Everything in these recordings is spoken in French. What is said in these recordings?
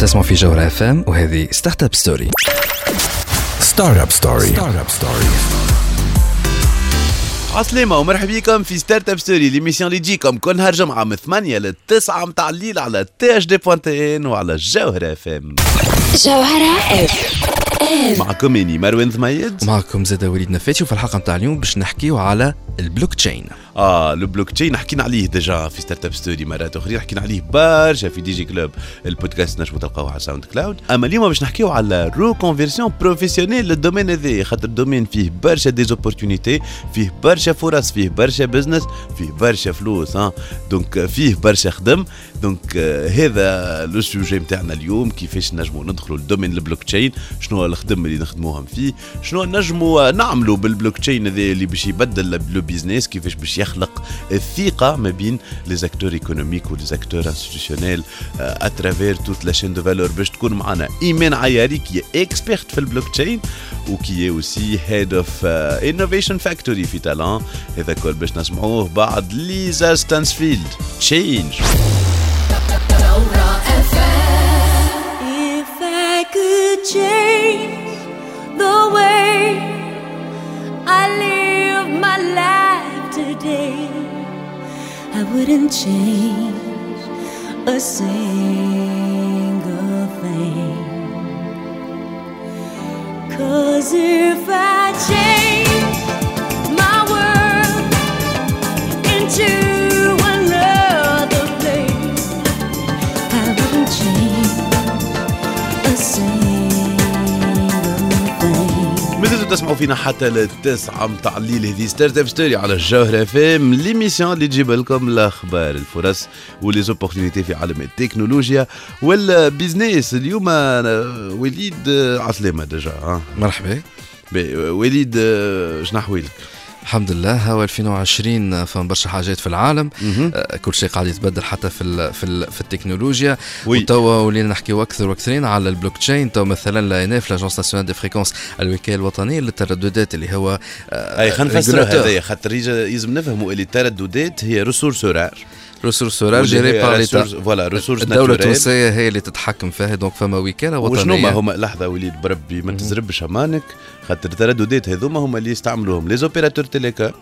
تسمعوا في جوهرة اف ام وهذه ستارت اب ستوري ستارت اب ستوري ستارت اب ستوري عسلامة ومرحبا بكم في ستارت اب ستوري ليميسيون اللي تجيكم كل نهار جمعة من 8 ل 9 متاع الليل على تي اش دي بوان تي ان وعلى جوهرة اف ام جوهرة اف معكم اني مروان ثميد معكم زاد وليد نفاتي وفي الحلقة متاع اليوم باش نحكيو على البلوك تشين آه البلوك تشين حكينا عليه ديجا في ستارت اب ستوري مرات أخرى حكينا عليه برشا في دي جي كلوب البودكاست نجموا تلقاوه على ساوند كلاود أما اليوم باش نحكيو على رو كونفيرسيون بروفيسيونيل للدومين هذا خاطر الدومين فيه برشا ديزوبورتونيتي فيه برشا فرص فيه برشا بزنس فيه برشا فلوس ها دونك فيه برشا خدم. دونك هذا لو سوجي نتاعنا اليوم. كيفاش نجموا ندخلوا للدومين البلوك تشين شنو الخدم اللي نخدموهم فيه؟ شنو نجموا نعملوا بالبلوك تشين هذا اللي باش يبدل لو بيزنس كيفاش باش يخلق الثقة ما بين لي زاكتور ايكونوميك ولي زاكتور انستيتيونيل اترافير توت لا شين دو فالور باش تكون معنا ايمان عياري كي اكسبيرت في البلوك تشين وكي اوسي هيد اوف انوفيشن فاكتوري في تالون هذا كل باش نسمعوه بعد ليزا ستانسفيلد تشينج couldn't change a thing. تسمعوا فينا حتى للتسعة متاع الليل. هذه ستارت اب ستوري على الجوهرة اف ام ليميسيون اللي تجيب لكم الأخبار الفرص وليزوبورتينيتي في عالم التكنولوجيا والبيزنس اليوم وليد عسلامة ديجا مرحبا. وليد آه، شنو احوالك؟ الحمد لله هو 2020 فما برشا حاجات في العالم. آه، كل شيء قاعد يتبدل حتى في ال في, ال في التكنولوجيا وي. وتوا ولينا نحكيو أكثر وأكثرين على البلوك تشين تو مثلا لا إن إف لاجونس ناسيونال دي فريكونس الوكاله الوطنيه للترددات اللي هو آه، أي خلينا نفسروا. هذايا خاطر لازم نفهموا اللي الترددات هي ريسورس رار ريسورس سولار جيري بار ليتا فوالا ريسورس الدولة ناتوريل التونسية هي اللي تتحكم فيها دونك فما وكالة وشنو ما هما لحظة وليد بربي ما تزربش أمانك خاطر الترددات هذوما هما اللي يستعملوهم. لي زوبيراتور تيليكا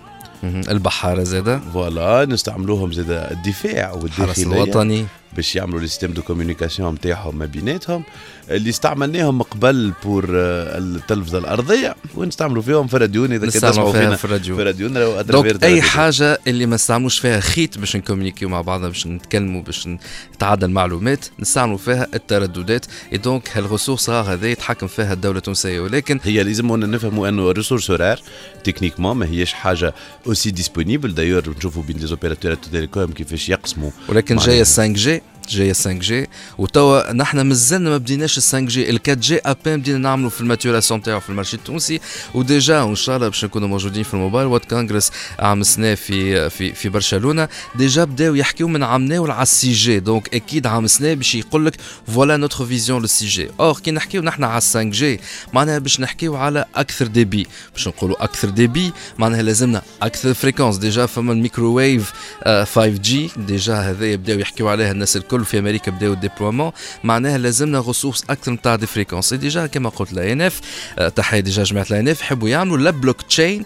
مهم. البحارة زادة فوالا نستعملوهم زاد الدفاع الحرس والداخليه الوطني. باش يعملوا لي سيستيم دو كوميونيكاسيون نتاعهم ما بيناتهم اللي استعملناهم قبل بور آه، التلفزة الأرضية ونستعملوا فيهم في راديون إذا كنت نستعملوا تسمعوا فيها فينا في الراديو. في راديون دونك أي. حاجة اللي ما نستعملوش فيها خيط باش نكومونيكيو مع بعضنا باش نتكلموا باش نتعادل المعلومات نستعملوا فيها الترددات اي دونك هالريسورس هذا يتحكم فيها الدولة التونسية ولكن هي لازم نفهموا أنه الريسورس رار تكنيكمون ما هيش حاجة اوسي ديسپونيبل دايور نشوفوا بين لي زوبيراتور تيليكوم كيفاش يقسموا ولكن. جاية 5 جي جاية 5 جي. وتوا نحن مازلنا ما بديناش ال 5 جي ال 4 جي ابان بدينا نعملوا في الماتوراسيون تاعو في المارشي التونسي. وديجا وان شاء الله باش نكونوا موجودين في الموبايل وات كونغرس عام سنه في في في برشلونة. ديجا بداو يحكيو من عام ناول على السي جي. دونك أكيد عام سنه باش يقول لك فوالا نوتر فيزيون للسي جي. اور كي نحكيو نحن على 5 جي معناها باش نحكيو على أكثر دي بي باش نقولوا أكثر دي بي معناها لازمنا أكثر فريكونس ديجا فما الميكروويف 5 جي ديجا هذا يبداو يحكيو عليها الناس الكل. في أمريكا بداو الديبلومون معناها لازمنا ريسورس أكثر نتاع دي فريكونس ديجا كما قلت لا إن إف تحية ديجا جماعة لا إن إف يحبوا يعملوا لا بلوك تشين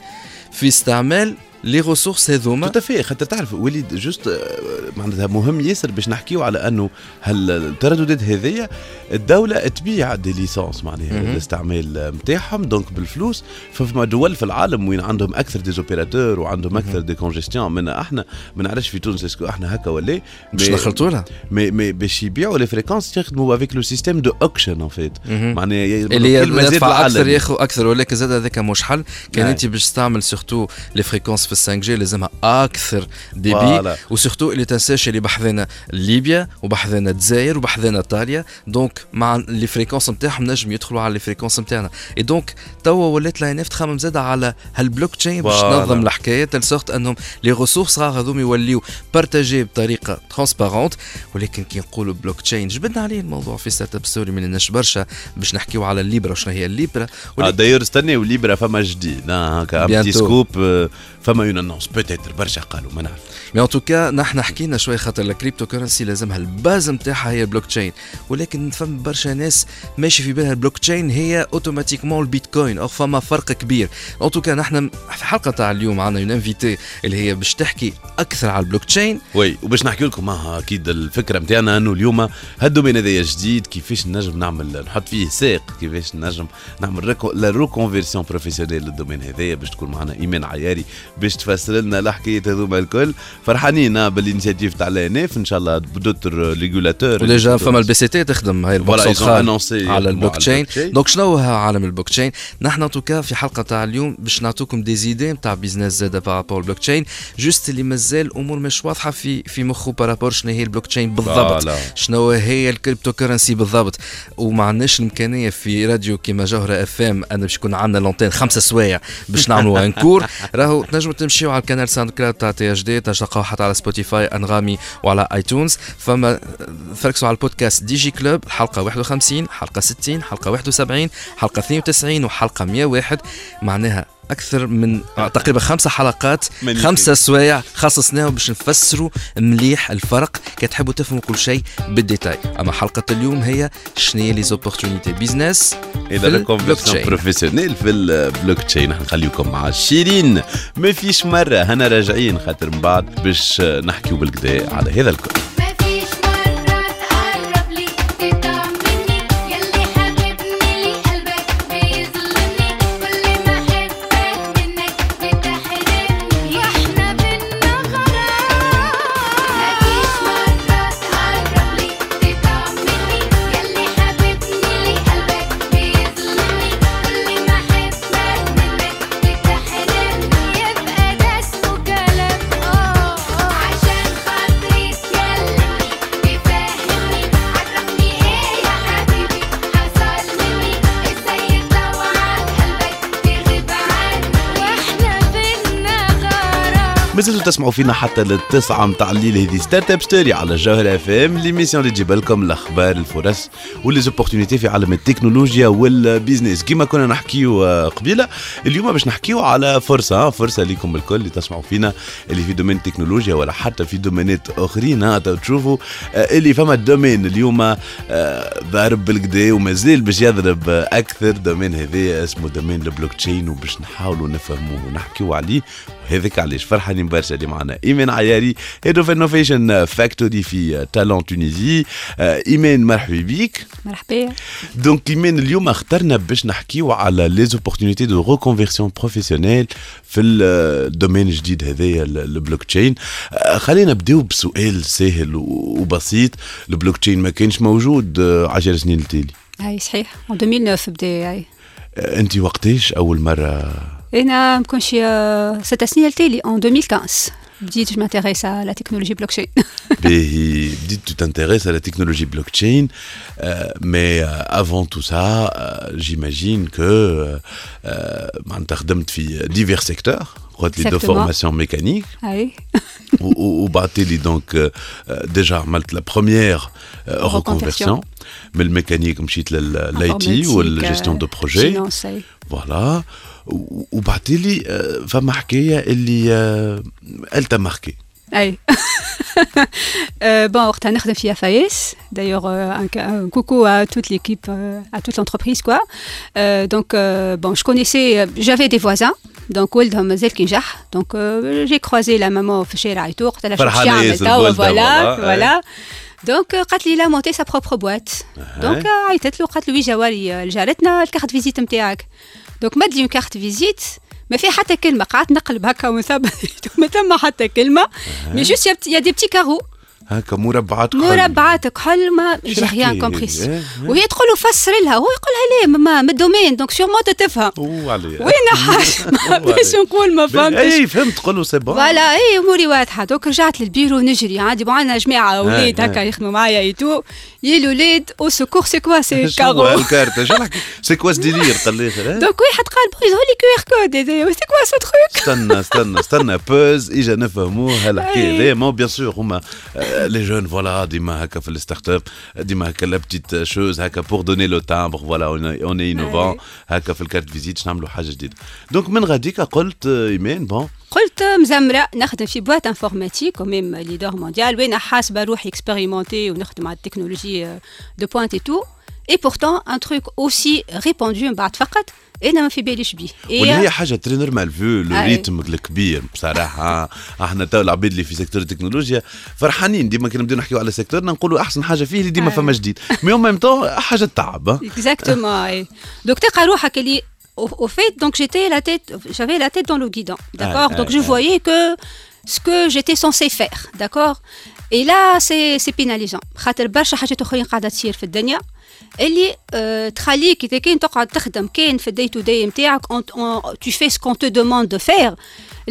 في استعمال لي ريسورس هذوما. تو خاطر تعرف وليد جوست آه، معناتها مهم ياسر باش نحكيو على أنه هل الترددات هذيا الدولة تبيع دي ليسونس معناها. الاستعمال نتاعهم دونك بالفلوس فما دول في العالم وين عندهم أكثر دي زوبيراتور وعندهم أكثر دي كونجستيون منا إحنا ما نعرفش في تونس إسكو إحنا هكا ولا باش مي- دخلتوا لها مي مي باش يبيعوا لي فريكونس يخدموا افيك لو سيستيم دو اوكشن ان فيت. معناها اللي يدفع أكثر. ياخذ أكثر ولكن زاد هذاك مش حل كان نعم. أنت باش تستعمل سورتو لي فريكونس في 5 جي لازمها أكثر دي بي فوالا. وسورتو اللي تنساش اللي بحذنا ليبيا وبحذنا الجزائر وبحذنا إيطاليا. دونك مع لي فريكونس نتاعهم نجم يدخلوا على لي فريكونس نتاعنا. اي دونك توا ولات لا نف تخمم زاد على هالبلوك تشين باش. تنظم الحكاية تل سورت أنهم لي ريسورس راه هذوم يوليو بارتاجي بطريقة ترونسبارونت ولكن كي نقولوا بلوك تشين جبدنا عليه الموضوع في ستارت اب ستوري من برشا باش نحكيو على الليبرا شنو هي الليبرا. آه دايور استني وليبرا فما جديد هكا Bientôt. فما اون انونس بوتيتر برشا قالوا ما نعرف. مي ان توكا نحن حكينا شوي خاطر الكريبتو كورنسي لازمها الباز نتاعها هي البلوك تشين ولكن فما برشا ناس ماشي في بالها البلوك تشين هي اوتوماتيكمون البيتكوين أو فما فرق كبير. ان توكا نحن في الحلقة تاع اليوم عندنا اون انفيتي اللي هي باش تحكي أكثر على البلوك تشين وي وباش نحكي لكم معها أكيد الفكرة نتاعنا أنه اليوم هالدومين هذايا جديد كيفاش نجم نعمل نحط فيه ساق كيفاش نجم نعمل لا روكونفيرسيون بروفيسيونيل للدومين هذايا باش تكون معنا إيمان عياري باش تفسر لنا الحكايات هذوما الكل. فرحانين بالانيشيتيف تاع الأنف. إن شاء الله بدوتر ريغولاتور وديجا فما البي سي تي تخدم هاي annoncé على البلوك تشين. دونك شنو هو عالم البلوك تشين نحن توكا في حلقة تاع اليوم باش نعطوكم دي زيدي نتاع بيزنس زادة بارابور البلوك تشين جوست اللي مازال الأمور مش واضحة في في مخه بارابور شنو هي البلوك تشين بالضبط. شنو هي الكريبتو كورنسي بالضبط. وما عندناش الإمكانية في راديو كيما جوهرة اف ام أن باش يكون عندنا لونتين خمسة سوايع باش نعملوا ان كور راهو تنجموا تمشيو على القناه ساوند كلاود تاع تي اش دي تلقاو حتى على سبوتيفاي أنغامي وعلى آيتونز. فما فركسوا على البودكاست دي جي كلوب حلقة 51 حلقة 60 حلقة 71 حلقة 92 وحلقة 101 معناها أكثر من آه، تقريبا خمسة حلقات. خمسة سوايع. خصصناهم باش نفسروا مليح الفرق. كي تحبوا تفهموا كل شيء بالديتاي. أما حلقة اليوم هي شنو هي لي زوبورتونيتي بيزنس إلى ريكونفيرسيون بروفيسيونيل في البلوك تشين نخليكم مع شيرين. ما فيش مرة هنا راجعين خاطر من بعد باش نحكيو بالكدا على هذا الكل. تسمعوا فينا حتى للتسعة متاع الليل. هذه ستارت اب ستوري على الجوهرة اف ام ليميسيون اللي تجيب لكم الأخبار الفرص وليزوبورتينيتي في عالم التكنولوجيا والبيزنس كما كنا نحكيو آه، قبيلة اليوم باش نحكيو على فرصة آه، فرصة ليكم الكل اللي تسمعوا فينا اللي في دومين التكنولوجيا ولا حتى في دومينات أخرين آه، تشوفوا اللي فما الدومين اليوم ضارب بالكدا ومازال باش يضرب أكثر دومين هذا اسمه دومين البلوك تشين وباش نحاولوا نفهموه ونحكيو عليه. وهذاك علاش؟ فرحانين برشا. اللي معنا ايمان عياري هيد اوف انوفيشن فاكتوري في تالون تونيزي ايمان مرحبا بيك مرحبا دونك ايمان اليوم اخترنا باش نحكيو على لي زوبورتونيتي دو ريكونفيرسيون بروفيسيونيل في الدومين الجديد هذايا ال- البلوك تشين خلينا نبداو بسؤال سهل وبسيط البلوك تشين ما كانش موجود آه، عشر سنين التالي اي صحيح en 2009 بدا اي انت وقتاش اول مره انا ما كنتش ست سنين التالي en 2015 بديت جو مانتيريس على لا تكنولوجي بلوكشين باهي بديت tu t'intéresses à la technologie blockchain euh, mais euh, avant tout ça euh, j'imagine que euh, euh, معناتها خدمت في divers secteurs قلت لي دو Exactement. فورماسيون ميكانيك اي وبعثت لي دونك ديجا عملت لا بروميير ريكونفيرسيون من الميكانيك مشيت للاي تي والجيستيون دو بروجي فينانس اي فوالا وبعثت لي آه، فما حكاية اللي آه، t'a marqué أي. بون وقتها نخدم في d'ailleurs euh, un, un coucou à toute l'équipe à toute l'entreprise quoi. Euh, donc euh, bon je connaissais euh, j'avais des voisins. Donc ولدهم مازال كي نجح euh, j'ai croisé la maman في الشارع يتو قلت لها شي عمل توا فوالا فوالا، دونك قالت لي لا مونتي سا بروبر بوات دونك عيطت له قالت له وي جواري لجارتنا الكارت فيزيت نتاعك دونك مد لي كارت فيزيت ما في حتى كلمة قعدت نقلب هكا ونثبت ما ثم حتى كلمة. مي جوست يا دي بتي كارو هكا مربعات قلب. مربعات كحل ما شو جي الحكاية ريان كومبريس؟ إيه، إيه. وهي تقول له فسر لها هو يقولها ليه؟ ما من الدومين دونك سيغمون تفهم وين حاجة باش نقول ما فهمتش. اي فهمت تقول له سي بون فوالا اي أموري واضحة. دوك رجعت للبيرو نجري عندي بون عندنا جماعة أولاد آه. هكا يخدموا معايا ايتو يا الولاد أو سكور سي كوا سي كارو الكارت سي كوا ديلير قال لي خير دونك واحد قال بون يظهر لي كيو ار كود سي كوا سو تروك استنى استنى استنى بوز إجا نفهموه هالحكاية. هذايا ما بيان سور هما لي جون فوالا ديما هكا في الستارت اب ديما هكا لا بتيت شوز هكا بور دوني لو تامبر فوالا اون اي انوفون هكا في الكارت فيزيت باش نعملوا حاجه جديده دونك من غاديك قلت آه، ايمان بون قلت مزمره نخدم في بواط انفورماتيك وميم ليدر مونديال وين حاسبه روحي اكسبيريمونتي ونخدم على التكنولوجي دو بوينت اي تو اي بورتون ان تروك اوسي ريبوندو من بعد فقط انا ما في باليش بيه واللي هي حاجه تري نورمال فيو لو أي. ريتم الكبير بصراحه احنا تو العباد اللي في سيكتور التكنولوجيا فرحانين ديما كي نبداو نحكيو على سيكتورنا نقولوا احسن حاجه فيه اللي ديما أي. فما جديد مي اون ميم طون حاجه تعب ها. Exactement. Donc, تلقى روحك اللي au, au fait, donc j'étais la tête, j'avais la tête dans le guidon, d'accord. Ah, donc ah, je ah. voyais que ce que j'étais censé faire, d'accord. Et là, c'est c'est pénalisant. خاطر برشا حاجات أخرين قاعدة تصير في الدنيا اللي آه تخليك إذا كان تقعد تخدم كان في الدي تو دي نتاعك tu fais ce qu'on te demande de faire.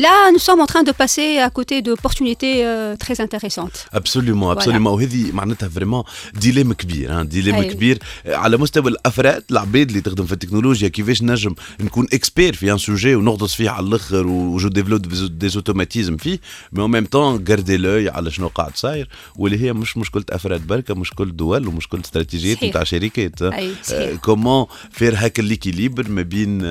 Là, nous sommes en train de passer à côté d'opportunités euh, très intéressantes. ابسوليومون ابسوليومون وهذه معناتها فريمون ديليم كبير ها ديليم أي. كبير على مستوى الافراد العباد اللي تخدم في التكنولوجيا كيفاش نجم نكون اكسبير في ان سوجي ونغطس فيه على الاخر وجو ديفلوب دي اوتوماتيزم فيه مي اون ميم طون غاردي لوي على شنو قاعد صاير واللي هي مش مشكله افراد بركه مشكله دول ومشكله استراتيجيات صحيح. نتاع شركات أي، صحيح. كومون فير هاكا ليكيليبر ما بين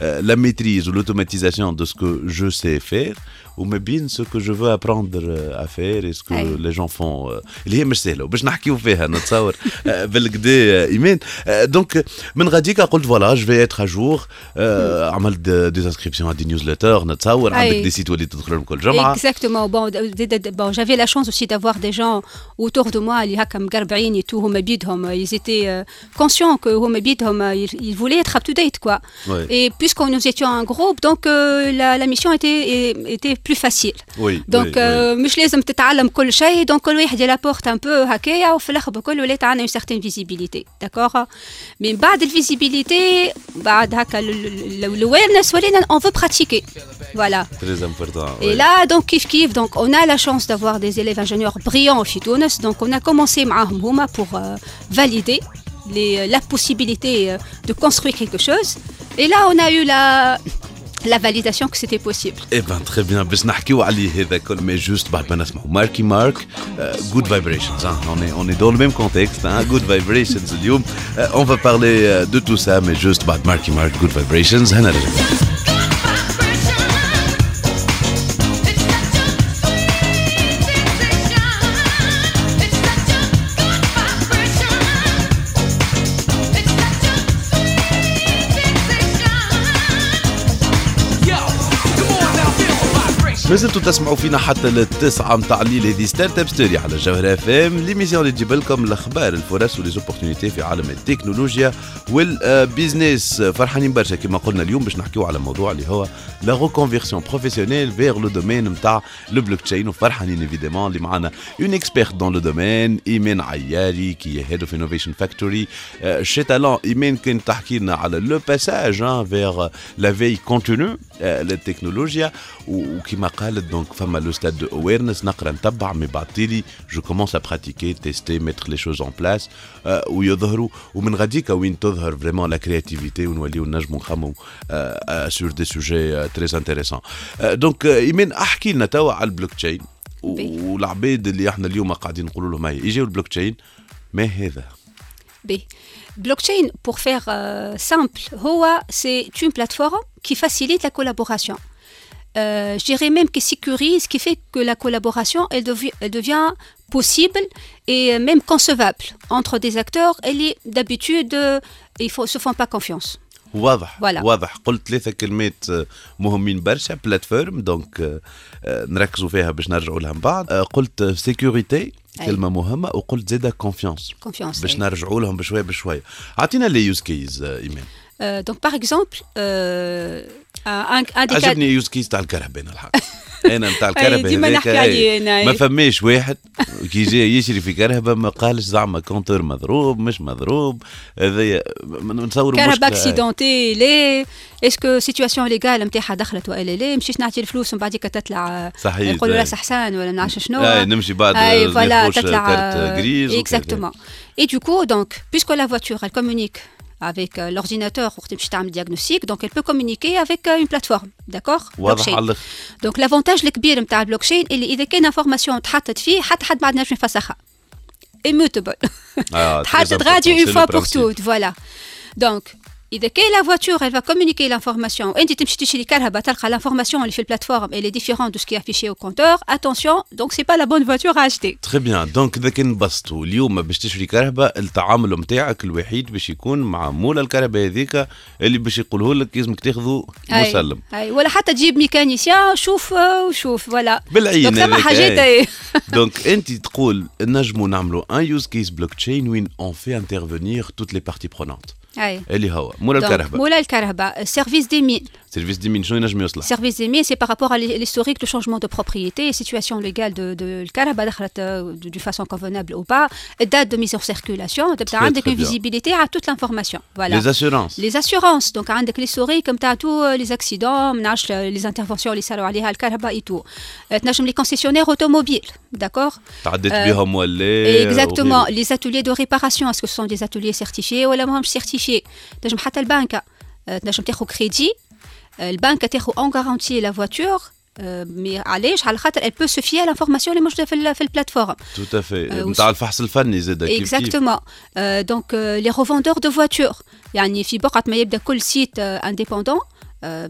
لا ميتريز والautomatisation de ce que je sais faire وما بين ce que je veux apprendre euh, à faire et ce que أي. les gens font euh, اللي هي مش سهله وباش نحكيو فيها نتصور آه، بالكدا آه، ايمان آه، دونك من غاديك قلت فوالا جو في اتر اجور عملت دي انسكريبسيون دي نيوزليتر نتصور عندك أي. دي سيت وليت تدخلهم كل جمعه Exactement. Bon, d- d- d- bon j'avais la chance aussi d'avoir des gens autour de moi, اللي هكا مقربعين et tout, هما بيدهم, ils étaient euh, conscients que هما بيدهم, euh, ils, ils voulaient être up to date, quoi. Ouais. Et puisque nous étions un groupe, donc euh, la, la mission était, était plus facile. وي دونك آه، مش لازم تتعلم كل شيء دونك كل واحد يلابورت ان بو هكايا وفي الاخر بكل ولات عندنا اون سيغتين فيزيبيليتي داكوغ من بعد الفيزيبيليتي بعد هكا الاويرنس ولينا اون فو براتيكي فوالا تري امبورتون Et là, donc, kiff kiff, donc, on a la chance d'avoir des élèves ingénieurs brillants au Tunis. Donc, on a commencé معاهم هما pour euh, valider les, la possibilité euh, de construire quelque chose. Et là, on a eu la, la validation que c'était possible. Eh bien, très bien. Mais juste, bah, ben, Marky Mark, euh, Good Vibrations. Hein. On, est, dans le même contexte. Hein. Good Vibrations, euh, on va parler euh, de tout ça, mais juste, bah, Marky Mark, Good Vibrations. Hein, زلتوا تسمعوا فينا حتى للتسعة متاع الليل هذه ستارت أب ستوري على جوهر أف إم ليميسيون اللي تجيب لكم الأخبار الفرص وليزوبورتينيتي في عالم التكنولوجيا والبيزنس فرحانين برشا كما قلنا اليوم باش نحكيو على موضوع اللي هو لا ريكونفيرسيون بروفيسيونيل فيغ لو دومين نتاع لو بلوك تشين وفرحانين ايفيديمون اللي معنا اون اكسبيرت دون لو دومين ايمان عياري كي هيد اوف انوفيشن فاكتوري شي تالون ايمان كان تحكي لنا على لو باساج فيغ لا في كونتينو للتكنولوجيا وكما قالت دونك فما لو ستاد دو اويرنس نقرا نتبع مي بعطيلي جو كومونس ا براتيكي تيستي ميتر لي شوز اون بلاس ويظهروا ومن غاديك وين تظهر فريمون لا كرياتيفيتي ونوليو نجموا نخمموا سور دي سوجي تري انتريسون دونك ايمان احكي لنا توا على البلوك تشين والعباد اللي احنا اليوم قاعدين نقولوا لهم هاي يجيو البلوك تشين ما هذا B. Blockchain, pour faire euh, simple, HOA, c'est une plateforme qui facilite la collaboration. Euh, je dirais même qui sécurise, qui fait que la collaboration, elle, devi- elle devient possible et même concevable entre des acteurs. Elle est d'habitude, euh, ils ne se font pas confiance. واضح Voilà. واضح قلت ثلاثة كلمات آه، مهمين برشا بلاتفورم دونك آه، آه، نركزوا فيها باش نرجعوا لها من بعد آه، قلت سيكوريتي أي. كلمة مهمة وقلت زيدا كونفيونس Confiance. باش oui. نرجعوا لهم بشوية بشوية أعطينا لي يوز كيز إيمان Euh, donc, par exemple, euh, un, un des cas. عجبني يوز كيز تاع الكرهبة أنا الحق أنا نتاع الكرهبة ديما هذاك، نحكي أي. عليه أنا، ما أي. فماش واحد كي جاي يشري في كرهبة ما قالش زعما كونتور مضروب مش مضروب هذايا نتصور كهرباء مشكلة أي. اكسيدونتي ليه اسكو سيتياسيون ليغال نتاعها دخلت والا لا مشيت نعطي الفلوس ومن بعديك تطلع صحيح يقولوا أي. راس حسان ولا نعرفش شنو أي، نمشي بعد اي فوالا نخوش تطلع كارت غريز وكذا. exactement et du coup donc puisque la voiture elle communique Je avec euh, l'ordinateur pour le diagnostic, donc elle peut communiquer avec euh, une plateforme, d'accord واضح Blockchain. على الاخر دونك لافونتاج الكبير نتاع البلوكشين اللي اذا كان انفورماسيون تحطت فيه حتى حد ما عندناش يفسخها immutable آه، très تحطت important, غادي c'est une le fois pour principe. toutes voilà donc اذا كان لا voiture elle va communiquer l'information وانت تمشي تشري كرهبه تلقى l'information اللي في البلاتفورم elle est différente de ce qui est affiché au compteur attention donc c'est pas la bonne voiture à acheter تري بيان دونك اذا كان بسطوا اليوم باش تشري كهرباء التعامل نتاعك الوحيد باش يكون مع مول الكهرباء هذيك اللي باش يقوله لك لازمك تاخذه أي. مسلم أي. ولا حتى تجيب ميكانيسيان شوف آه، وشوف فوالا بالعين دونك ثم هذاك، حاجات أي. أي. دونك انت تقول نجموا نعملوا ان يوز كيس بلوك تشين وين اون في انترفونير توت لي بارتي برونونت أي. اللي هو مول Donc, الكهرباء مولا الكهرباء سيرفيس دي مين سيرفيس دي مين شنو ينجم يوصله Service des mines, c'est par rapport à l'historique de changement de propriété, situation légale de, de الكهرباء دخلت euh, de, de façon convenable ou pas, date de mise en circulation, تبدا Très, عندك très une bien. visibilité à toute l'information. Voilà. لي اسيورونس Les assurances, donc عندك l'historique نتاع tous les accidents, منعش les interventions اللي صاروا عليها الكهرباء et tout. Euh, تنجم les concessionnaires automobiles, d'accord تعديت آه، بهم ولا Exactement. Les ateliers de réparation, est-ce que ce sont des ateliers certifiés ou ماهمش certifiés تنجم حتى البنكة آه، تنجم تاخذ كريدي آه، البنكة تاخذ en garantie la voiture آه، مي علاش على خاطر elle peut se fier à l'information اللي موجوده في ال- في البلاتفورم توت افي آه، نتاع الفحص الفني زاد كيف كيف Exactement. Euh, donc, euh, les revendeurs de voitures. يعني في بقعة ما يبدا كل سيت انديبوندون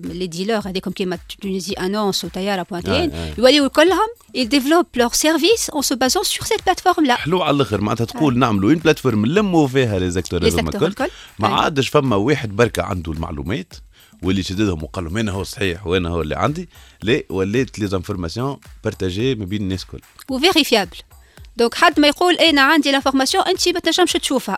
Les dealers هذيكم كيما تونيزي انونس وتيارة بوانتين آه، آه. يوليو كلهم ils développent leur service en se basant sur cette plateforme là حلو على الآخر معناتها تقول نعملوا ان بلاتفورم نلموا فيها لي زاكتور Les هذوما acteurs الكل. ما أي. عادش فما واحد بركة عنده المعلومات واللي شددهم وقال لهم أنا هو صحيح وأنا هو اللي عندي لا ولات لي زانفورماسيون بارتاجي ما بين الناس الكل وفيريفيابل دونك حد ما يقول أنا عندي لافورماسيون أنت ما تنجمش تشوفها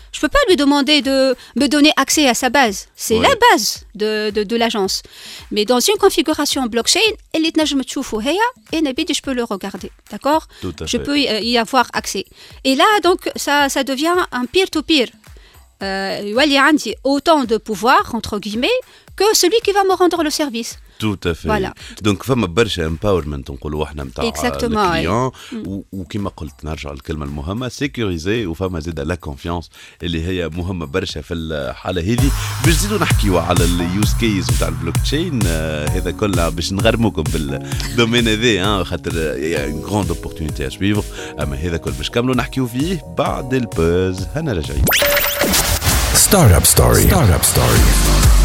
Je ne peux pas lui demander de me donner accès à sa base. C'est la base de, de, l'agence. Mais dans une configuration blockchain, elle est et je peux le regarder. D'accord Je peux y avoir accès. Et là, donc, ça, ça devient un peer-to-peer. Euh, autant de pouvoir, entre guillemets, que celui qui va me rendre le service. توت افي Voilà. دونك فما برشا امباورمنت نقولوا إحنا نتاع الكليون و- وكما قلت نرجع للكلمه المهمه سيكوريزي وفما زاد لا كونفيونس اللي هي مهمه برشا في الحاله هذه. باش نزيدوا نحكيوا على اليوز كيز نتاع البلوك تشين آه، هذا كله باش نغرموكم بالدومين هذا آه، خاطر اون غروند اوبورتونيتي سويفر أما هذا كل باش نكملوا نحكيوا فيه بعد البوز هنا راجعين Startup Story. Startup Story.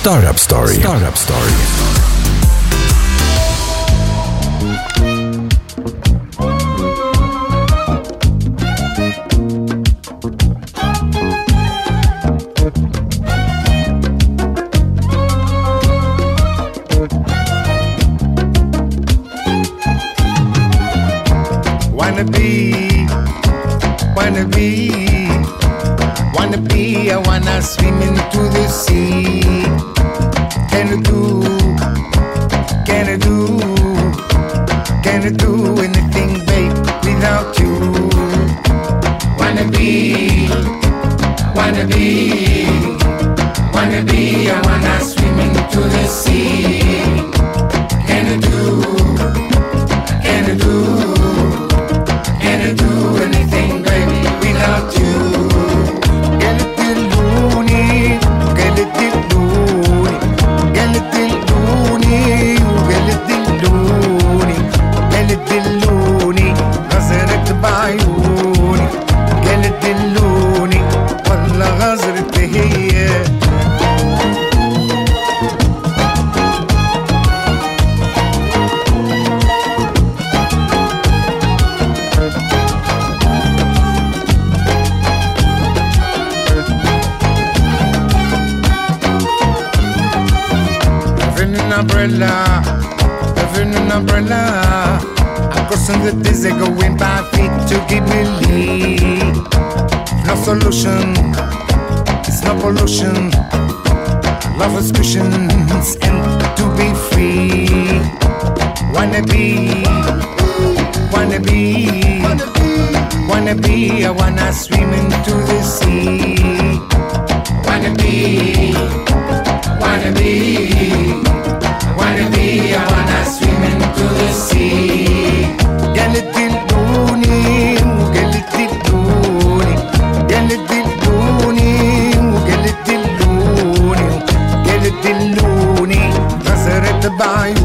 Startup Story. Startup Story. Wanna be, wanna be, wanna be, I wanna swim into the sea le tour. by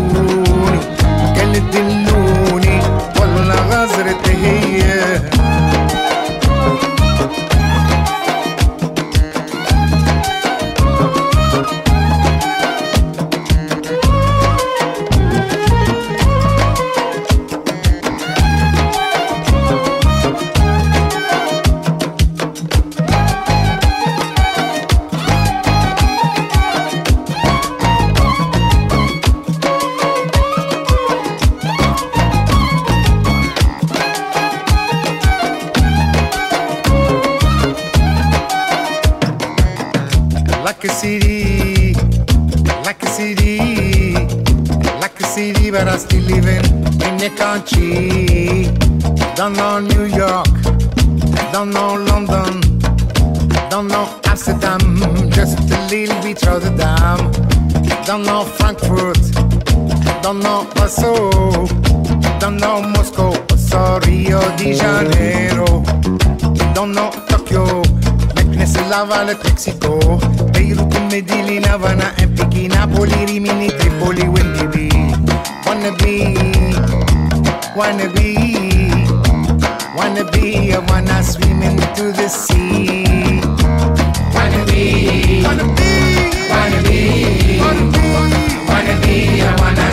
wanna be, I wanna swim into the sea. Wanna be, wanna be, wanna be, wanna be, wanna be, I wanna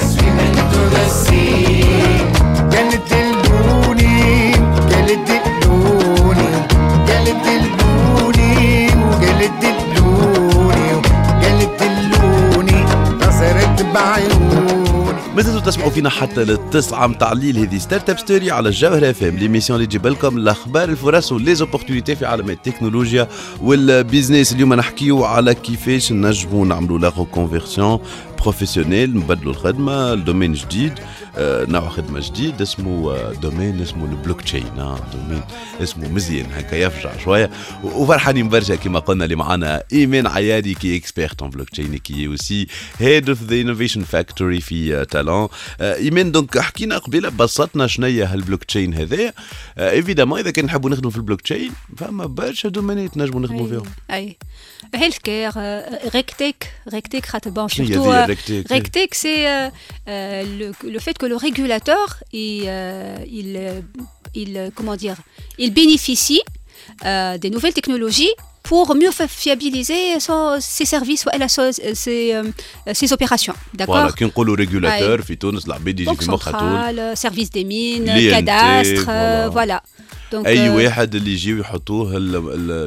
بعيوني ما زلتوا تسمعوا فينا حتى للتسعة متاع الليل هذه ستارت أب ستوري على الجوهرة اف ام ليميسيون اللي تجيب لكم الأخبار الفرص وليزوبورتينيتي في عالم التكنولوجيا والبيزنس اليوم نحكيو على كيفاش نجموا نعملوا لا كونفيرسيون بروفيسيونيل نبدلوا الخدمة الدومين جديد. نوع خدمة جديد اسمه آه، دومين اسمه البلوك تشين آه، دومين اسمه مزيان هكا يفجع شوية. وفرحانين برشا كما قلنا اللي معنا ايمان عيادي كي اكسبيرت اون بلوك تشين كي اوسي هيد اوف ذا انوفيشن فاكتوري في آه، تالون آه، ايمان دونك حكينا قبيلة بسطنا شنيا هالبلوك تشين هذا ايفيدامون إذا كان نحبوا نخدموا في البلوك تشين فما برشا دومينات نجموا نخدموا فيهم. أي. Healthcare, euh, Rectec, Rectec, surtout. Euh, rectec, c'est euh, le, fait que le régulateur, il, il, il comment dire, il bénéficie euh, des nouvelles technologies pour mieux fiabiliser son, ses services ou ses, ses, opérations. D'accord? Voilà, qu'on parle au régulateur, la le service des mines, cadastre, voilà. voilà. أي euh, واحد اللي يجيو يحطوه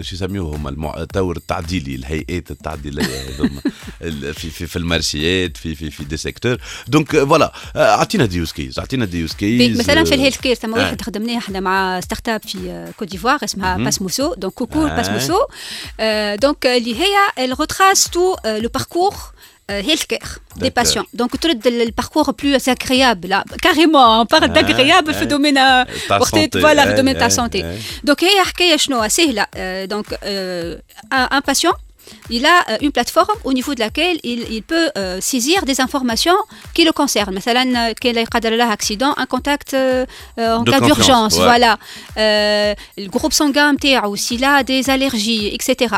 شو يسميوه هما التور التعديلي الهيئات التعديلية هذوما في في في المارشيات في في في دي سيكتور. دونك فوالا آه، أعطينا دي يوز كيز أعطينا دي يوز كيز. مثلا في الهيلث كير ثم آه. واحد خدمناه إحنا مع ستارت أب في آه، كوت ديفوار اسمها باس موسو دونك كوكو آه. باس موسو دونك اللي هي euh, le parcours euh, Euh, healthcare des patients. Donc, tout le parcours plus euh, agréable, là, carrément, hein, on parle d'agréable le domaine euh, voilà, le domaine de la santé. Donc, il y a donc un patient il a une plateforme au niveau de laquelle il, peut saisir des informations qui le concernent. Par exemple, accident, un contact en cas d'urgence, voilà. Le groupe sanguin, s'il a des allergies, etc.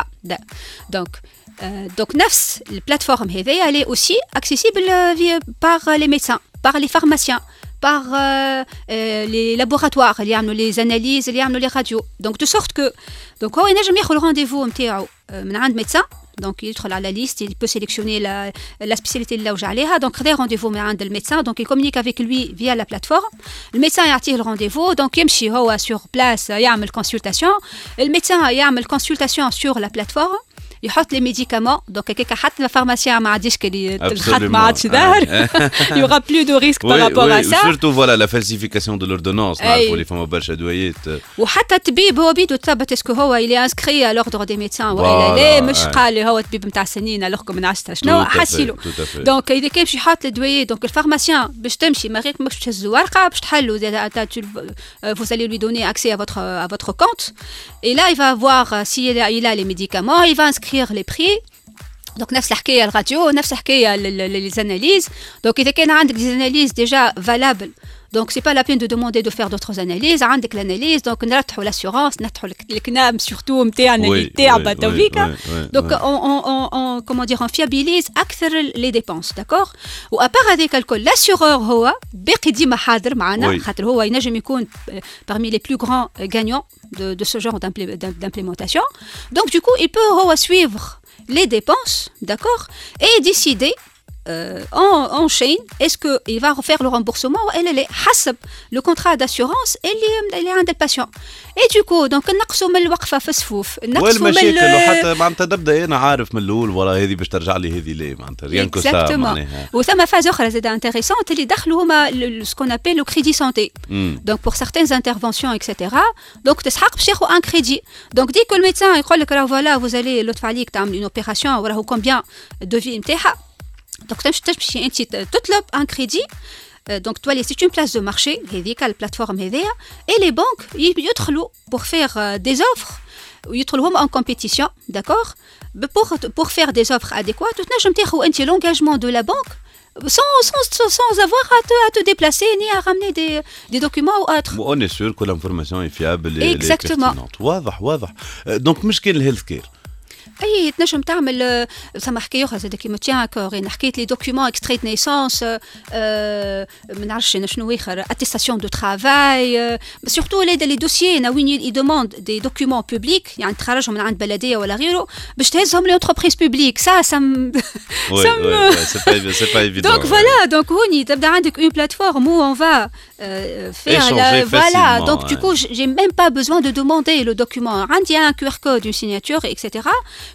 Donc, donc نفس البلاتفورم هذه elle est aussi accessible euh, via- par les médecins, par les pharmaciens. par euh, euh, les laboratoires اللي يعملوا les analyses اللي يعملوا les radios donc de sorte que donc هو ينجم ياخذ الرونديفو نتاعو آه، من عند médecin donc يدخل على la liste il peut sélectionner la, la spécialité اللي لوج عليها donc خذا رونديفو من عند الميدسان donc il communique avec lui via la plateforme الميدسان يعطيه الرونديفو donc يمشي هو sur place يعمل consultation الميدسان يعمل consultation sur la plateforme يحط لي ميديكامون دونك هكاك حتى الفارماسيان ما عادش كي الخط Absolument. ما عادش ظاهر y aura plus de risque par rapport à ça surtout voilà la falsification de l'ordonnance أي. نعرفوا اللي فما برشا ادويات وحتى الطبيب هو بيدو تثبت اسكو هو اللي انسكري على لوردر دي ميدسان Voilà, ولا لا مش أي. قال لي هو طبيب نتاع سنين الوغ من عشرة شنو Tout à fait, حسيلو tout à fait. دونك اذا كان باش يحط الدوايي دونك الفارماسيان باش تمشي ما غير مش تهز ورقه باش تحلوا vous allez lui donner accès à votre à votre compte et là il va voir euh, si il a, il a les médicaments il va inscrire les prix Donc نفس الحكايه الراديو نفس الحكايه les analyses donc اذا كان عندك des analyses déjà valables donc c'est pas la peine de demander de faire d'autres analyses عندك l'analyse donc نرتحوا l'assurance نرتحوا الكنام surtout نتاعنا اللي تاعبه تويكا donc on, on, on, on comment dire on fiabilise اكثر les dépenses d'accord وابار هذاك الكل l'assureur هو باقي ديما حاضر معنا Oui. خاطر هو ينجم يكون euh, parmi les plus grands euh, gagnants de, de ce genre d'implé- d'im- d'implémentation donc du coup il peut هو suivre les dépenses, d'accord, et décider euh, en, en chaîne, est-ce qu'il va refaire le remboursement ou elle est حسب le contrat d'assurance اللي اللي عند الباسيون. Et du coup, donc نقصوا من الوقفة في الصفوف، نقصوا من والمشاكل ال- وحتى معناتها نبدا انا عارف من الاول والله هذه باش ترجع لي هذه ليه معناتها ريان كو سا Exactement. معناها وثم فاز اخرى زاد انتريسونت اللي دخلوا هما ce qu'on appelle le crédit santé. مم. Donc pour certaines interventions, etc. Donc تسحق باش ياخذ un crédit. Donc dès que le médecin يقول لك راه voilà vous allez لطف عليك تعمل une opération وراهو combien devis نتاعها. donc, euh, tu un crédit. Euh, donc, toi, c'est une place de marché, la plateforme et les banques, ils pour faire euh, des offres, ils en compétition, d'accord? Bah, pour, pour faire des offres adéquates, je me dis l'engagement de la banque sans, sans, sans avoir à te, à te, déplacer ni à ramener des, des documents ou autres. On est sûr que l'information est fiable et Exactement. Est pertinente. Donc, je le healthcare. اي تنجم تعمل آه، ثم حكايه اخرى زاد كيما تيان كور انا حكيت لي دوكيومون اكستري نيسونس ما نعرفش أنا شنو اخر اتيستاسيون دو ترافاي سورتو لي لي دوسيي أنا وين يدوموند دي دوكيومون بوبليك يعني تخرجهم من عند بلديه ولا غيره باش تهزهم لي انتربريز بوبليك سا سم وي سم وي سي با سي با ايفيدون Donc voilà, donc هوني تبدا عندك une plateforme où on va euh, faire Échanger la, voilà. facilement, Donc du ouais. coup, j'ai même pas besoin de demander le document. عندي un QR code, une signature, etc.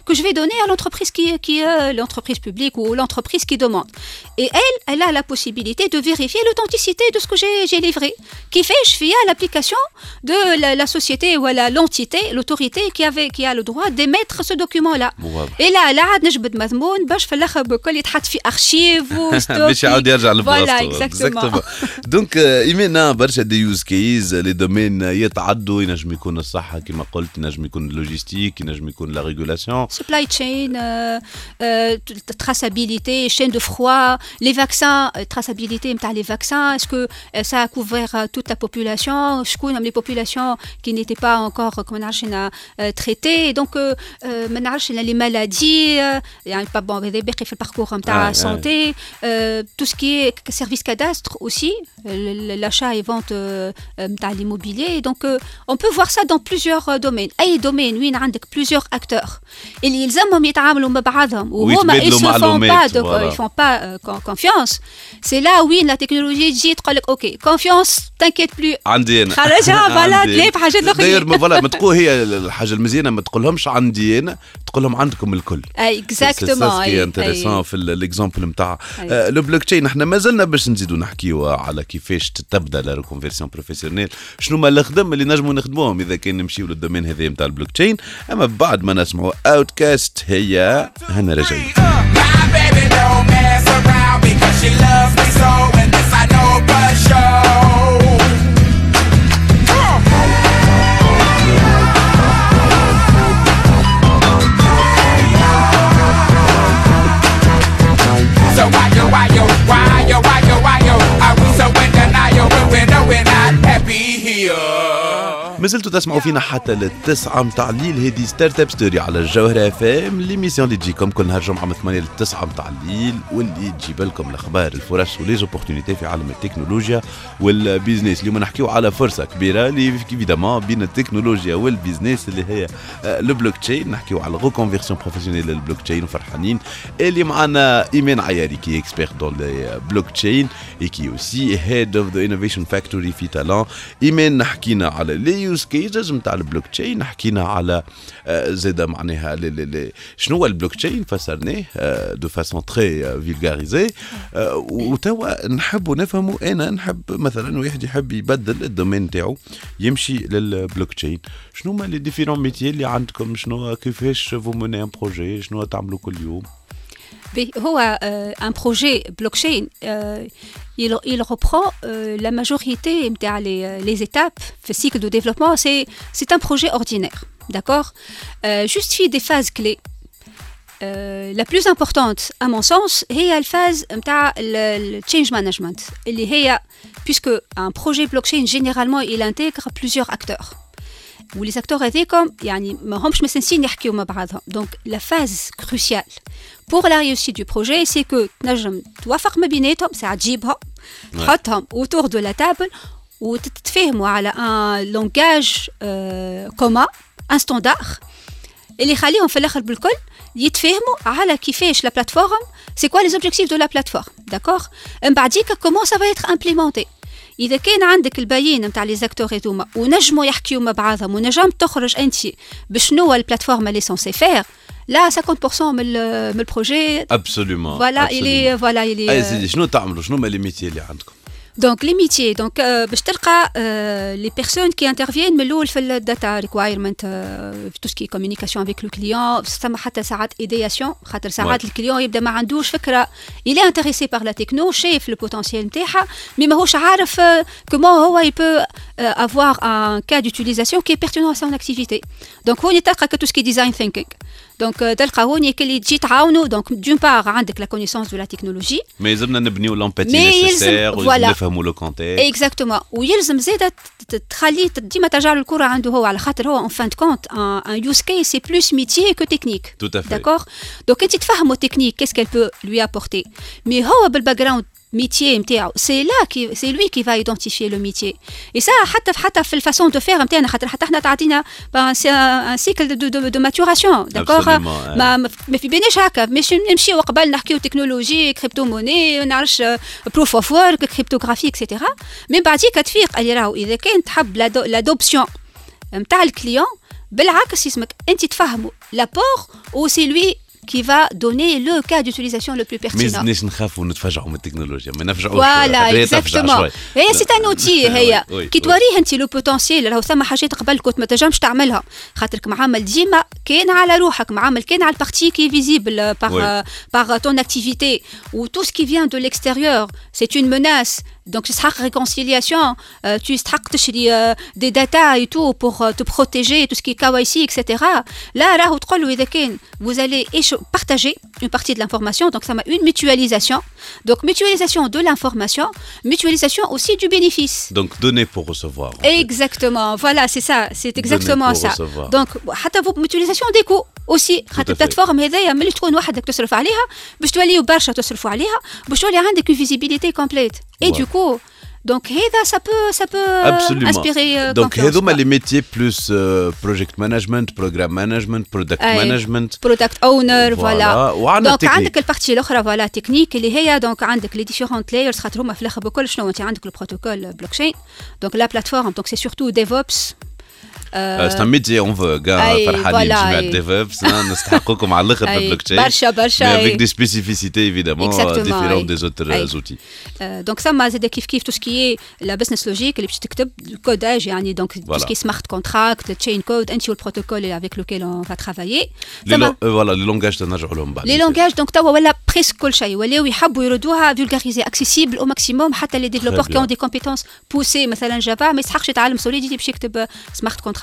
que je vais donner à l'entreprise qui qui euh, l'entreprise publique ou l'entreprise qui demande. Et elle, elle a la possibilité de vérifier l'authenticité de ce que j'ai j'ai livré. Qui fait je fais à l'application de la, la société ou à la l'entité, l'autorité qui avait qui a le droit d'émettre ce document là. واضح Et là, لا عاد نجبد مضمون باش في الاخر بكل يتحط في ارشيف باش يعاود يرجع فوالا لبلاصته اكزاكتومون دونك ايمانا برشا دي يوز كيز لي دومين يتعدوا ينجم يكون الصحه كما قلت ينجم يكون اللوجيستيك ينجم يكون لا ريغولاسيون Supply chain, euh, euh, traçabilité, chaîne de froid, les vaccins, euh, traçabilité, les vaccins, est-ce que ça a couvert toute la population? Je connais les populations qui n'étaient pas encore traitées. Et donc, euh, les maladies, il y a pas bon, le parcours de ah, santé, tout ce qui est service cadastre aussi, l'achat et vente de l'immobilier. Donc, on peut voir ça dans plusieurs domaines. Aïe domaine, oui, il y a plusieurs acteurs. اللي يلزمهم يتعاملوا مع بعضهم وهما font pas euh, con- confiance. C'est là وين la technologie تجي تقول لك أوكي confiance t'inquiète plus. عندي أنا. خرجها فوالا تلاقي في حاجات داير اخرين ما فوالا ما تقول هي الحاجة المزيانة ما تقولهمش عندي أنا تقولهم عندكم الكل. اكزاكتومون سي انتريسون في ليكزومبل نتاع. لو بلوك تشين إحنا ما زلنا باش نزيدوا نحكيو على كيفاش تبدأ لا ريكونفيرسيون بروفيسيونيل شنو ما الخدم اللي نجموا نخدموهم إذا كان نمشيو للدومين هذا نتاع البلوك تشين أما بعد ما نسمعوا اوتكاست هي هنا رجعين My baby don't mess around because she loves me so, and this I know for sure. Come on. So why yo, why yo, why yo, why yo, why yo? Are we so in denial when we're no, we're not happy here? ما زلتوا تسمعوا فينا حتى للتسعة متاع الليل. هذه ستارت اب ستوري على الجوهرة اف ام ليميسيون اللي تجيكم كل نهار جمعة من 8 للتسعة متاع الليل واللي تجيب لكم الأخبار الفرص وليزوبورتينيتي في عالم التكنولوجيا والبيزنس اليوم نحكيو على فرصة كبيرة اللي ايفيدامون بين التكنولوجيا والبيزنس اللي هي آه، البلوك تشين نحكيو على الريكونفيرسيون بروفيسيونيل للبلوك تشين وفرحانين. اللي معنا إيمان عياري كي اكسبير دون لي بلوك تشين qui est aussi head of the innovation factory في تالان إيمان حكينا على لي اليوز كيسز نتاع البلوك تشين حكينا على آه، زاد معناها شنو هو البلوك تشين فسرناه دو فاسون تري فيلغاريزي وتوا نحبوا نفهموا أنا نحب مثلا واحد يحب يبدل الدومين نتاعو يمشي للبلوك تشين شنو هما لي ديفيرون ميتيي اللي عندكم؟ شنو كيفاش فو موني ان بروجي شنو تعملوا كل يوم؟ هو, euh, un projet blockchain, euh, il, il reprend euh, la majorité نتاع les, euh, les étapes le cycle de développement. C'est, c'est un projet ordinaire, d'accord euh, Justifie des phases clés. Euh, la plus importante, à mon sens, هي الفاز نتاع le, le change management. اللي هي, puisque un projet blockchain, généralement, il intègre plusieurs acteurs. ولي اكتور هذيكم يعني ما همش مسنسين يحكيو مع بعضهم دونك لا فاز كروسيال بور لا ريوسيت دو بروجي سي كو تنجم توافق ما بيناتهم ساعه تجيبهم تحطهم اوتور دو لا تابل وتتفاهموا على ان لونجاج كوما ان ستاندار اللي يخليهم في الاخر بالكل يتفاهموا على كيفاش لا بلاتفورم سي كوا لي زوبجيكتيف دو لا بلاتفورم داكوغ من بعديك كومون سا فا ايتر امبليمونتي إذا كان عندك البيان نتاع لي زاكتور هذوما ونجموا يحكيوا مع بعضهم ونجم تخرج أنت بشنو البلاتفورم اللي سونسي فير لا 50% من من البروجي. ابسولومون فوالا الي فوالا الي شنو تعملوا؟ شنو هما لي ميتيي اللي عندكم؟ دونك لي ميتيي دونك باش تلقى لي بيرسون كي انترفيين من الاول في الداتا ريكوايرمنت في تو سكي كوميونيكاسيون افيك لو كليون ثم حتى ساعات ايدياسيون خاطر ساعات Ouais. الكليون يبدا ما عندوش فكره il est intéressé par la techno شايف البوتنسيال نتاعها مي ماهوش عارف كومون هو يبو avoir un cas d'utilisation qui est pertinent à son activité دونك هوني تلقى تو سكي ديزاين ثينكينغ دونك تلقى هوني كي تجي تعاونوا دونك دون بار عندك لا كونيسونس دو لا تكنولوجي ما يلزمنا نبنيو لامباتي Mais يلزم- نيسيسير voilà. ونفهموا لو كونتيكست اكزاكتومون ويلزم زيادة ت- تخلي ديما ترجع له الكرة عنده هو على خاطر هو ان فان كونت ان يوز كيس سي بلوس ميتيي كو تكنيك Tout à fait. داكوغ دونك انت تفهموا تكنيك كيس كال بو لوي ابورتي مي هو بالباك جراوند métier نتاعو سي لا كي سي لوي كي فا ايدونتيفي لو ميتيي اي سا حتى في حتى في الفاسون دو فير نتاعنا خاطر حتى حنا تعطينا ان سيكل دو دو دو ماتوراسيون داكوغ Absolument, ما ما ما في بالناش هكا مش نمشيو قبل نحكيو تكنولوجي كريبتو موني ما نعرفش بروف اوف ورك كريبتوغرافي اكسيتيرا من بعديك تفيق اللي راهو اذا كان تحب لادوبسيون نتاع الكليون بالعكس اسمك انت تفهموا لابور و سي لوي qui va donner le cas d'utilisation le plus ما pertinent. يلزمناش نخافوا ونتفجعوا من التكنولوجيا ما نفجعوش فوالا حتى هي تفجع اكزاكتومون شوي. هي سي ان اوتي هي وي، كي وي. توريه انت لو بوتنسيال راهو ثم حاجات قبل كنت ما تنجمش تعملها خاطرك معامل ديما كان على روحك معامل كان على البارتي كي فيزيبل وي. par par ton activité ou tout ce qui vient de l'extérieur c'est une menace donc تستحق réconciliation euh, tu تستحق تشري euh, des data et tout pour euh, te protéger tout ce qui est KYC etc là راهو تقول له اذا كان vous allez écho- partager une partie de l'information donc ça m'a une mutualisation donc mutualisation de l'information mutualisation aussi du bénéfice Donc donner pour recevoir. en fait. Exactement, voilà, c'est ça, c'est exactement pour ça. recevoir. Donc حتى vous mutualisation des coûts aussi خاطر fait. البلاتفورم هذايا ملي تكون وحدك تصرف عليها باش توليو برشا تصرفوا عليها باش تولي عندك une visibilité complète. Et Ouais. du coup donc هذا ça peut ça peut Absolument. inspirer euh, Donc confiance, هذوما quoi. les métiers plus euh, project management, programme management, product أي. management. برودكت اونر Voilà. فوالا وعندنا دونك التكنيك. عندك البارتي الاخرى فوالا تكنيك اللي هي دونك عندك لي ديفيرونت لايرز خاطر هما في الاخر بكل شنو انت عندك البروتوكول بلوك تشين دونك لا بلاتفورم دونك سي سورتو ديفوبس آه، Euh, euh, c'est un métier en vogue avec des spécificités évidemment euh, différentes des autres outils. Donc ça tout ce qui est la business logique le codage tout ce qui est smart contract chain code le protocole avec lequel on va travailler. Voilà les langages les langages donc presque vulgariser accessible au maximum les développeurs qui ont des compétences poussées Java mais smart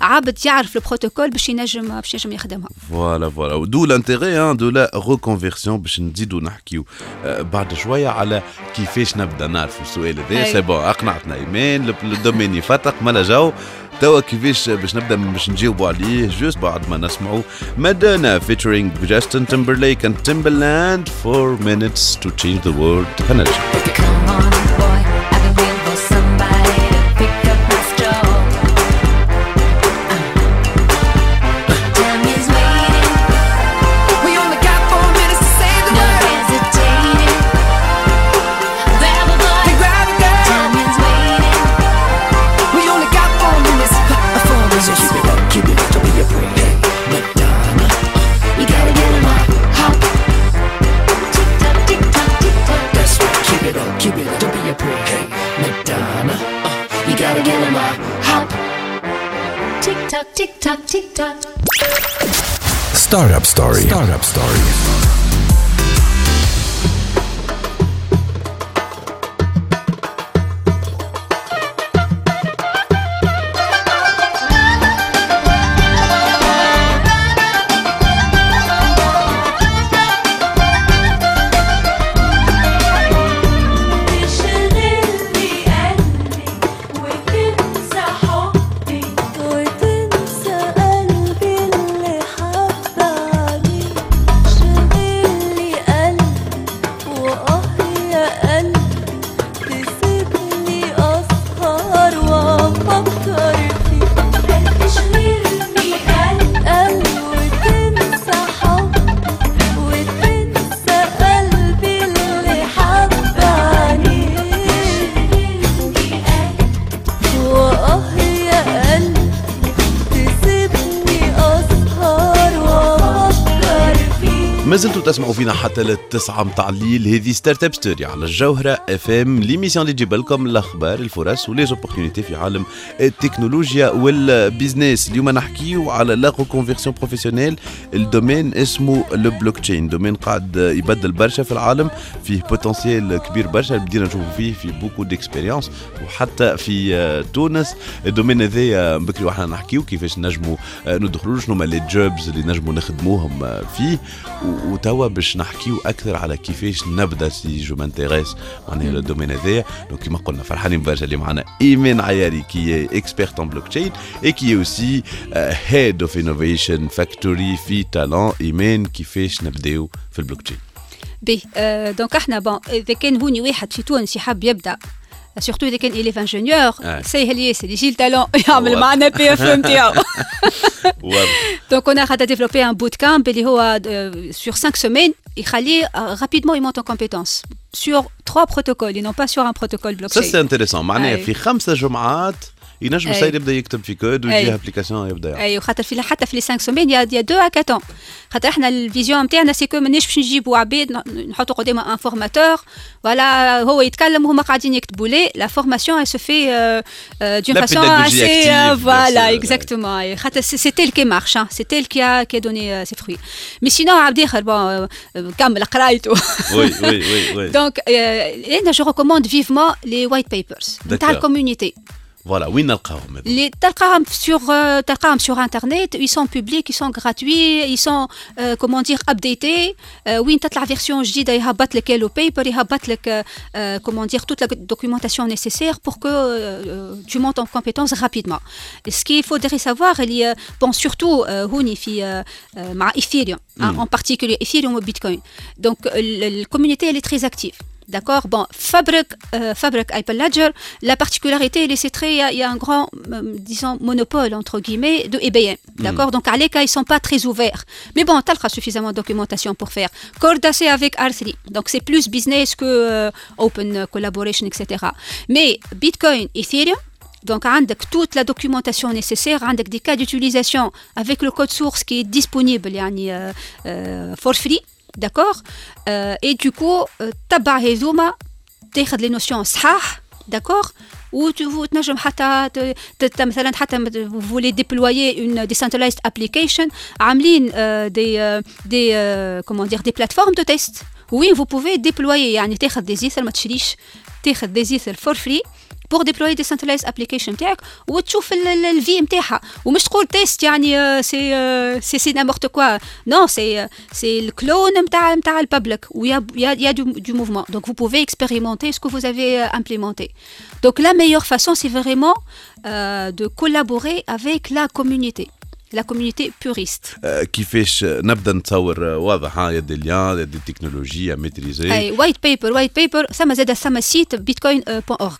عبد يعرف البروتوكول باش ينجم باش ينجم يخدمها. فوالا فوالا. ودو لانتيغي دو لا ريكونفيرسيون باش نزيدو نحكيو. آه، بعد شوية على كيفاش نبدأ نعرف السؤال هذا. سي بون أقنعتنا. إيمان الدومين يفتق مالا جو توا كيفاش باش نبدأ باش نجاوبوا عليه جوست بعد ما نسمعوا مادونا featuring Justin Timberlake and Timberland 4 minutes to change the world. هنرجع Come on, boy, tock, tick tock, tick tock. Startup Story. Startup Story. تسمعوا فينا حتى للتسعة متاع الليل. هذه ستارت اب ستوري على الجوهرة اف ام ليميسيون اللي تجيب لكم الاخبار الفرص وليزوبورتينيتي في عالم التكنولوجيا والبيزنس اليوم نحكيو على لا ريكونفيرسيون بروفيسيونيل الدومين اسمه لو بلوك تشين دومين قاعد يبدل برشا في العالم. فيه بوتنسيال كبير برشا. بدينا نشوفوا فيه في بوكو ديكسبيريونس وحتى في آه، تونس. الدومين هذايا بكري وإحنا نحكيو كيفاش نجموا آه، ندخلوا شنو هما لي جوبز اللي نجموا نخدموهم آه، فيه. و- وتوا باش نحكيو أكثر على كيفاش نبدأ سي جو مانتيريس معناها لو دومين هذايا دونك كيما قلنا فرحانين برشا اللي معنا إيمان عياري كي اكسبيرت ان بلوك تشين اي كي اوسي هيد اوف انوفيشن فاكتوري في تالون إيمان كيفاش نبدأو في البلوك تشين بي آه دونك إحنا بون إذا كان هوني واحد في تونس يحب يبدأ سورتو اذا كان اليف انجينيور آه. سهل ياسر يجي التالون يعمل واضح. معنا بي اف ام نتاعو واضح Donc on a déjà développé un bootcamp اللي هو euh, sur 5 semaines يخليه euh, rapidement il monte en compétence sur trois protocoles et non pas sur un protocole سا blockchain. سي انتريسون معناها أي. في خمسة جمعات ينجم أي. السيد يبدا يكتب في كود أي. ويجيه ابليكاسيون يبدا يعمل. اي وخاطر في حتى في لي 5 سومين يا يا 2 ا 4 ans خاطر احنا الفيزيون نتاعنا سي كو مانيش باش نجيبوا عباد ن- نحطوا قدامه ان فورماتور فوالا هو يتكلم وهما قاعدين يكتبوا ليه لا فورماسيون elle se fait euh, euh, d'une La façon pédagogie assez active, euh, bien voilà sûr, ouais. exactement Et خاطر c'est c'est elle qui marche hein. c'est elle qui a qui a donné euh, ses fruits mais sinon عبد اخر bon euh, كمل قرايته وي وي وي وي Donc, euh, et je recommande vivement les white papers D'accord. نتاع الكوميونيتي فوالا وين نلقاهم هذو؟ Les تلقاهم sur euh, تلقاهم sur internet ils sont publics ils sont gratuits ils sont euh, comment dire updatés euh, وين تطلع version جديده يهبط لك le paper يهبط لك euh, comment dire toute la documentation nécessaire pour que euh, tu montes en compétence rapidement Et ce qu'il faudrait savoir il y a bon surtout euh, هوني في euh, euh, مع Ethereum hein, en particulier Ethereum ou Bitcoin donc la communauté elle est très active D'accord Bon, Fabric, euh, Fabric Apple Ledger, la particularité, elle est- c'est très, il y a- il y, a un grand, euh, disons, monopole, entre guillemets, de IBM. D'accord Donc, à l'écart, ils sont pas très ouverts. Mais bon, tu as suffisamment de documentation pour faire. Corda, c'est avec R3. Donc, c'est plus business que euh, open collaboration, etc. Mais Bitcoin, Ethereum, donc, عندك toute la documentation nécessaire, عندك des cas d'utilisation avec le code source qui est disponible يعني, euh, euh, for free, d'accord euh, Et du coup, euh, تبع هذوما تاخذ لي نوسيون صحاح d'accord ou tu وتنجم حتى ت- ت- مثلا حتى vous voulez déployer une decentralized application عاملين euh, des euh, des euh, comment dire des plateformes de test oui vous pouvez déployer يعني تاخذ des ether ما تشريش تاخذ des ether for free بور ديبلوي ديسنترلايز ابليكيشن تاعك وتشوف الفي نتاعها ومش تقول تيست يعني آه، سي آه، سي سي نامورت كوا نو سي آه، سي الكلون نتاع نتاع البابليك ويا يا يا دو du mouvement donc vous pouvez expérimenter ce que vous avez euh, implémenté donc la meilleure façon c'est vraiment euh, de collaborer avec la communauté la communauté puriste آه، كيفاش نبدا نتصور آه، واضح ها يد اليان يد التكنولوجيا ميتريزي اي وايت بيبر وايت بيبر ثم زاد ثم سيت بيتكوين بوان اورج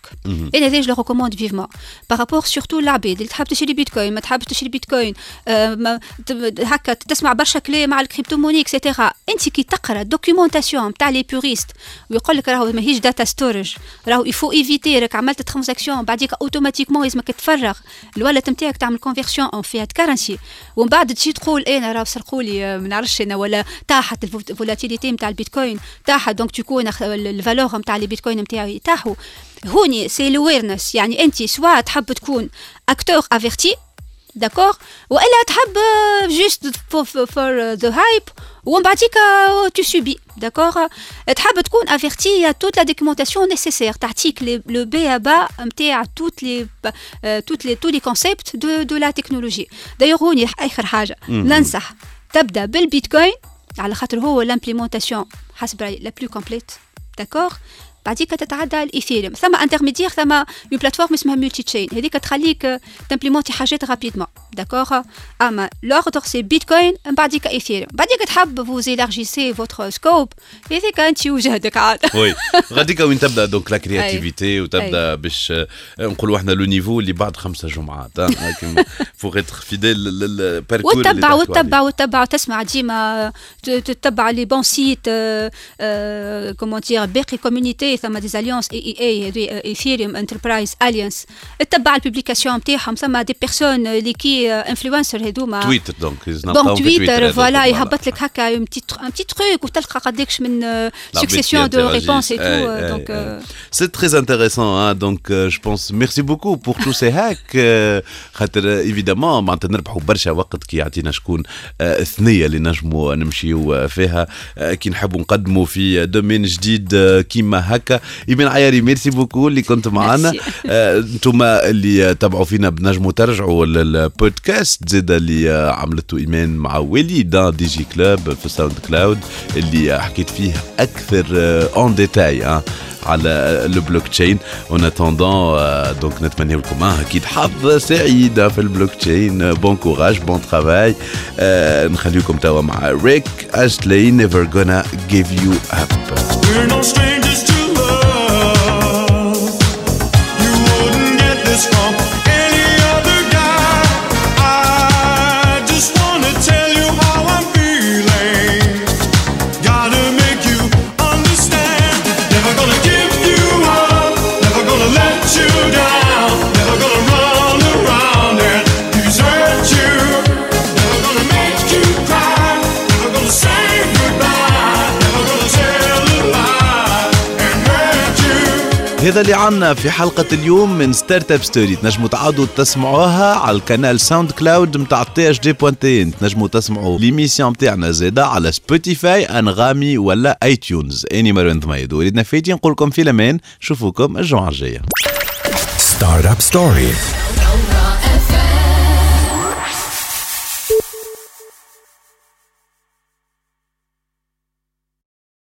انا هذا جو ريكوموند فيفمون بارابور سورتو العباد اللي تحب تشري بيتكوين ما تحبش تشري بيتكوين آه، ما- ت- هكا تسمع برشا كلام مع الكريبتو موني اكسيتيرا انت كي تقرا الدوكيومونتاسيون تاع لي بيوريست ويقول لك راهو ماهيش داتا ستورج راهو يفو ايفيتي راك عملت ترانزاكسيون بعديك اوتوماتيكمون لازمك تفرغ الوالت نتاعك تعمل كونفيرسيون اون فيات كارنسي ومن بعد تجي تقول أنا راه سرقوا لي آه، ما نعرفش أنا ولا طاحت الفولاتيليتي نتاع البيتكوين. طاحت دونك تكون الفالور نتاع لي بيتكوين نتاعي طاحوا هوني سي الويرنس يعني انت سواء تحب تكون اكتور افيرتي D'accord Ou elle a euh, juste pour euh, the hype, ou en euh, tu subis. D'accord Elle a averti à toute la documentation nécessaire. T'article le B à bas, à toutes les, les, tous les concepts de, de la technologie. D'ailleurs, on y a L'ansa. Tabda bel bitcoin, à l'implémentation la plus complète. D'accord بعديك تتعدى الإيثيريوم. ثم انترميديير ثم اون بلاتفورم اسمها ملتي تشين هذيك تخليك تمبليمونتي حاجات رابيدمون داكور أما لوردر سي بيتكوين من بعديك إيثيريوم. بعديك تحب فوز élargissez votre scope هذيك أنت وجهدك عاد. وي. غاديك وين تبدأ دونك لا كرياتيفيتي وتبدأ باش آه، نقولوا إحنا لو نيفو اللي بعد خمسة جمعات فوغ اتر فيديل للباركور وتتبع وتتبع وتتبع تسمع ديما تتبع لي بون سيت كومون دير باقي كوميونيتي ثم دي زاليونس إي إي إي إيثيريوم انتربرايز أليانس. تتبع البوبليكاسيون نتاعهم ثم دي بيرسون اللي كي انفلونسر هذوما. تويتر دونك دونك تويتر فوالا يهبط لك هكا ان بتي تروك وتلقى قداش من سكسيسيون دو ريبونس اي تو دونك hein? donc euh, je pense merci beaucoup pour tous ces hacks. Euh, خاطر ايفيدامون معناتها نربحوا برشا وقت كي يعطينا شكون آه، الثنيه اللي نجموا نمشيو آه، فيها. آه، كي نحبوا نقدموا في دومين جديد آه، كيما هكا. ايمان عياري ميرسي بوكو اللي كنت معنا Merci. أنتم اللي تابعوا فينا بنجموا ترجعوا للبودكاست. زاد اللي آه، عملته إيمان مع وليد آه، دي جي كلوب في ساوند كلاود اللي آه، حكيت فيه أكثر اون ديتاي على لو بلوك تشين اون اتوندون دونك نتمنى لكم آه، أكيد حظ سعيد في البلوك تشين بون كوراج بون ترافاي نخليكم توا مع ريك اشلي نيفر gonna give you up. We're no strangers هذا اللي عنا في حلقة اليوم من ستارت اب ستوري تنجموا تعادوا تسمعوها على القناة ساوند كلاود نتاع تي اش دي بوانتين تنجموا تسمعوا ليميسيون نتاعنا زادا على سبوتيفاي أنغامي ولا اي تيونز أني مروان ضميد وليدنا فايتي نقول لكم في الأمان. نشوفوكم الجمعة الجاية. Startup Story.